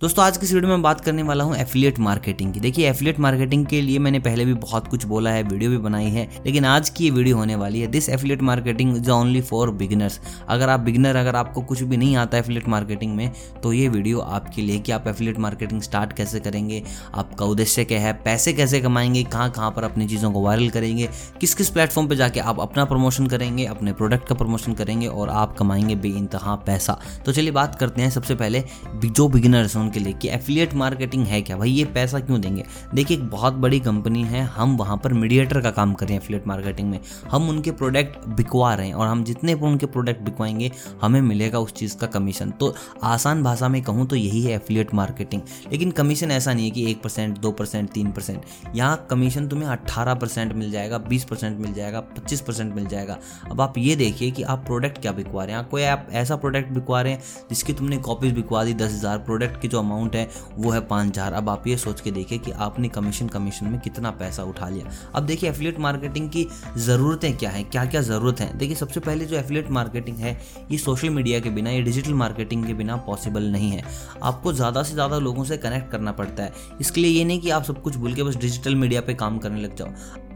दोस्तों, आज की इस वीडियो में बात करने वाला हूँ एफिलिएट मार्केटिंग की। देखिए एफिलिएट मार्केटिंग के लिए मैंने पहले भी बहुत कुछ बोला है, वीडियो भी बनाई है, लेकिन आज की ये वीडियो होने वाली है। This affiliate marketing is only for beginners अगर आप बिगिनर अगर आपको कुछ भी नहीं आता एफिलिएट मार्केटिंग में तो ये वीडियो आपके लिए कि आप एफिलिएट मार्केटिंग स्टार्ट कैसे करेंगे, आपका उद्देश्य क्या है, पैसे कैसे कमाएँगे, कहाँ कहाँ पर अपनी चीज़ों को वायरल करेंगे किस किस प्लेटफॉर्म पर जाके आप अपना प्रमोशन करेंगे, अपने प्रोडक्ट का प्रमोशन करेंगे, और आप कमाएँगे बे पैसा। तो चलिए बात करते हैं सबसे पहले, जो बिगिनर्स उनके लिए कि एफिलिएट मार्केटिंग है क्या? भाई, ये पैसा क्यों देंगे? देखिए, एक बहुत बड़ी कंपनी है, हम वहाँ पर मीडिएटर का काम कर रहे हैं एफिलिएट मार्केटिंग में। हम उनके प्रोडक्ट बिकवा रहे हैं और हम जितने पर उनके प्रोडक्ट बिकवाएँगे, हमें मिलेगा उस चीज़ का कमीशन तो आसान भाषा में कहूँ तो यही है एफिलिएट मार्केटिंग लेकिन कमीशन ऐसा नहीं है कि एक परसेंट, दो परसेंट, तीन परसेंट। यहाँ कमीशन तुम्हें अट्ठारह परसेंट मिल जाएगा, बीस परसेंट मिल जाएगा, पच्चीस परसेंट मिल जाएगा। अब आप ये देखिए कि आप प्रोडक्ट क्या बिकवा रहे हैं? कोई आप ऐसा प्रोडक्ट बिकवा रहे हैं जिसकी तुमने कॉपीज बिकवा दी, दस हज़ार। प्रोडक्ट की जो अमाउंट है, वो है पाँच हज़ार। अब आप ये सोच के देखिए कि आपने कमीशन कमीशन में कितना पैसा उठा लिया। अब देखिए एफिलेट मार्केटिंग की ज़रूरतें क्या हैं क्या क्या ज़रूरत है? देखिए, सबसे पहले जो एफिलेट मार्केटिंग है, ये सोशल मीडिया के बिना, ये डिजिटल मार्केटिंग के बिना पॉसिबल नहीं है। आपको ज़्यादा से ज़्यादा लोगों से कनेक्ट करना पड़ता है। इसके लिए ये नहीं कि आप सब कुछ भूल के बस डिजिटल मीडिया पर काम करने लग जाओ।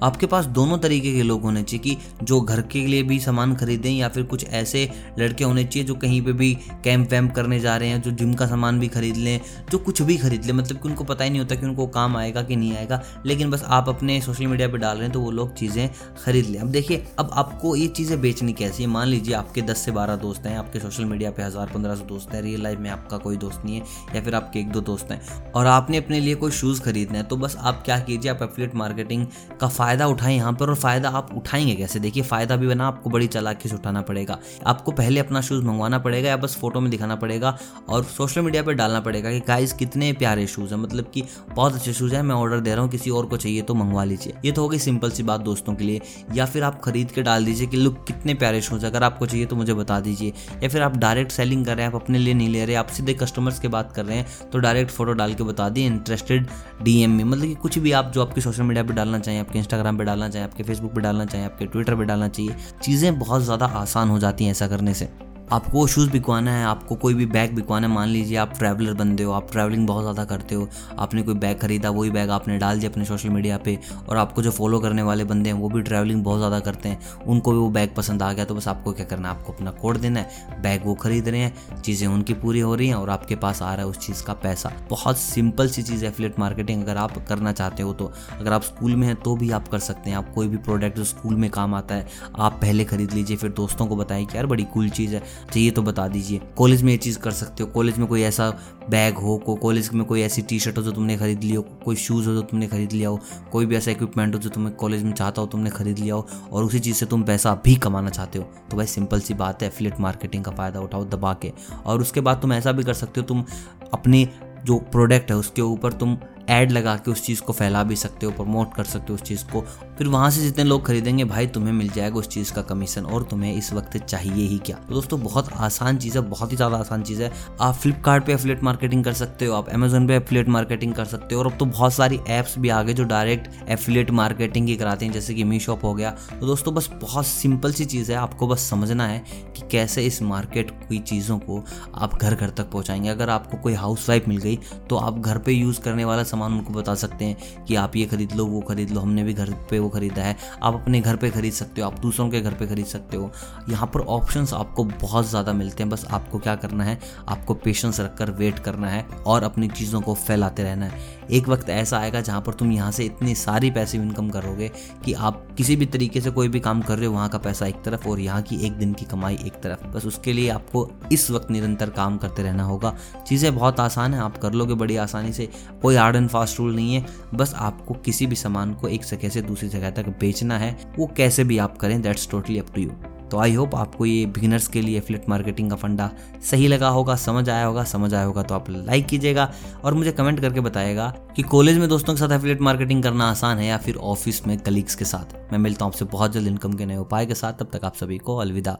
आपके पास दोनों तरीके के लोग होने चाहिए कि जो घर के लिए भी सामान खरीदें या फिर कुछ ऐसे लड़के होने चाहिए जो कहीं पे भी कैंप वैम्प करने जा रहे हैं, जो जिम का सामान भी खरीद लें। जो कुछ भी खरीद लें। मतलब कि उनको पता ही नहीं होता कि उनको काम आएगा कि नहीं आएगा। लेकिन बस आप अपने सोशल मीडिया पर डाल रहे हैं तो वो लोग चीज़ें खरीद लें। अब देखिए, अब आपको ये चीज़ें बेचनी कैसी है? मान लीजिए आपके दस से बारह दोस्त हैं, आपके सोशल मीडिया पर हज़ार, पंद्रह सौ दोस्त हैं रियल लाइफ में आपका कोई दोस्त नहीं है, या फिर आपके एक दो दोस्त हैं, और आपने अपने लिए कोई शूज़ खरीदना है तो बस आप क्या कीजिए, आप एफिलेट मार्केटिंग का फ़ायदा उठाएँ यहाँ पर, और फ़ायदा आप उठाएँगे कैसे? देखिए, फ़ायदा भी बना, आपको बड़ी चालाकी से उठाना पड़ेगा। आपको पहले अपना शूज़ मंगवाना पड़ेगा, या बस फ़ोटो में दिखाना पड़ेगा, और सोशल मीडिया पर डालना पड़ेगा। कि गाइस कितने प्यारे शूज़ हैं। मतलब कि बहुत अच्छे शूज़ हैं। मैं ऑर्डर दे रहा हूँ, किसी और को चाहिए तो मंगवा लीजिए। ये तो हो गई सिंपल सी बात दोस्तों के लिए। या फिर आप खरीद के डाल दीजिए कि, लुक, कितने प्यारे शूज़ अगर आपको चाहिए तो मुझे बता दीजिए। या फिर आप डायरेक्ट सेलिंग कर रहे हैं, आप अपने लिए नहीं ले रहे, आप सीधे कस्टमर्स की बात कर रहे हैं तो डायरेक्ट फ़ोटो डाल के बता दिए इंटरेस्टेड डीएम में। मतलब कि कुछ भी आप जो आपके सोशल मीडिया पर डालना चाहें, आपके इंस्टाग्राम पर डालना चाहें, आपके फेसबुक पर डालना चाहिए आपके ट्विटर पर डालना चाहिए, चीज़ें बहुत ज़्यादा आसान हो जाती हैं ऐसा करने से। आपको वो शूज़ बिकवाना है, आपको कोई भी बैग बिकवाना है, मान लीजिए आप ट्रैवलर बनते हो, आप ट्रैवलिंग बहुत ज़्यादा करते हो, आपने कोई बैग खरीदा, वही बैग आपने डाल दिया अपने सोशल मीडिया पे, और आपको जो फॉलो करने वाले बंदे हैं, वो भी ट्रैवलिंग बहुत ज़्यादा करते हैं, उनको भी वो बैग पसंद आ गया तो बस आपको क्या करना है, आपको अपना कोड देना है बैग वो खरीद रहे हैं, चीज़ें उनकी पूरी हो रही हैं, और आपके पास आ रहा है उस चीज़ का पैसा। बहुत सिंपल सी चीज़ है फ्लेट मार्केटिंग अगर आप करना चाहते हो तो अगर आप स्कूल में हैं तो भी आप कर सकते हैं, आप कोई भी प्रोडक्ट जो स्कूल में काम आता है, आप पहले खरीद लीजिए, फिर दोस्तों को बताएँ कि यार बड़ी कूल चीज़ है चाहिए तो बता दीजिए। कॉलेज में ये चीज़ कर सकते हो। कॉलेज में कोई ऐसा बैग हो, को कॉलेज में कोई ऐसी टी शर्ट हो जो तुमने खरीद लिया हो, कोई शूज़ हो जो तुमने खरीद लिया हो, कोई भी ऐसा इक्विपमेंट हो जो तुम्हें कॉलेज में चाहता हो तुमने खरीद लिया हो और उसी चीज़ से तुम पैसा भी कमाना चाहते हो। तो भाई सिंपल सी बात है एफिलेट मार्केटिंग का फ़ायदा उठाओ दबा के। और उसके बाद तुम ऐसा भी कर सकते हो, तुम अपनी जो प्रोडक्ट है उसके ऊपर तुम ऐड लगा के उस चीज़ को फैला भी सकते हो, प्रमोट कर सकते हो उस चीज़ को। फिर वहाँ से जितने लोग खरीदेंगे, भाई तुम्हें मिल जाएगा उस चीज़ का कमीशन और तुम्हें इस वक्त चाहिए ही क्या? तो दोस्तों, बहुत आसान चीज़ है, बहुत ही ज़्यादा आसान चीज़ है। आप फ्लिपकार्ट एफिलेट मार्केटिंग कर सकते हो, आप अमेजोन पे एफिलेट मार्केटिंग कर सकते हो और अब तो बहुत सारी ऐप्स भी आ गए जो डायरेक्ट एफिलेट मार्केटिंग ही कराते हैं, जैसे कि मी शॉप हो गया। तो दोस्तों, बस बहुत सिंपल सी चीज़ है, आपको बस समझना है कि कैसे इस मार्केट की चीज़ों को आप घर घर तक पहुँचाएँगे। अगर आपको कोई हाउस वाइफ मिल गई तो आप घर पर यूज़ करने वाला सामान उनको बता सकते हैं कि आप ये खरीद लो, वो खरीद लो, हमने भी घर पे वो खरीदा है। आप अपने घर पे खरीद सकते हो, आप दूसरों के घर पे खरीद सकते हो। यहाँ पर ऑप्शंस आपको बहुत ज़्यादा मिलते हैं, बस आपको क्या करना है, आपको पेशेंस रखकर वेट करना है और अपनी चीज़ों को फैलाते रहना है। एक वक्त ऐसा आएगा जहाँ पर तुम यहाँ से इतनी सारी पैसे इनकम करोगे कि आप किसी भी तरीके से कोई भी काम कर रहे हो, वहाँ का पैसा एक तरफ़ और यहाँ की एक दिन की कमाई एक तरफ़। बस उसके लिए आपको इस वक्त निरंतर काम करते रहना होगा। चीज़ें बहुत आसान है, आप कर लोगे बड़ी आसानी से। कोई हार्ड एंड फास्ट रूल नहीं है। बस आपको किसी भी सामान को एक जगह से दूसरी जगह तक बेचना है। वो कैसे भी आप करें that's totally up to you तो आई होप आपको ये बिगिनर्स के लिए एफिलेट मार्केटिंग का फंडा सही लगा होगा, समझ आया होगा। समझ आया होगा तो आप लाइक कीजिएगा और मुझे कमेंट करके बताएगा कि कॉलेज में दोस्तों के साथ एफिलेट मार्केटिंग करना आसान है या फिर ऑफ़िस में कलीग्स के साथ। मैं मिलता हूँ आपसे बहुत जल्द इनकम के नए उपाय के साथ। तब तक आप सभी को अलविदा।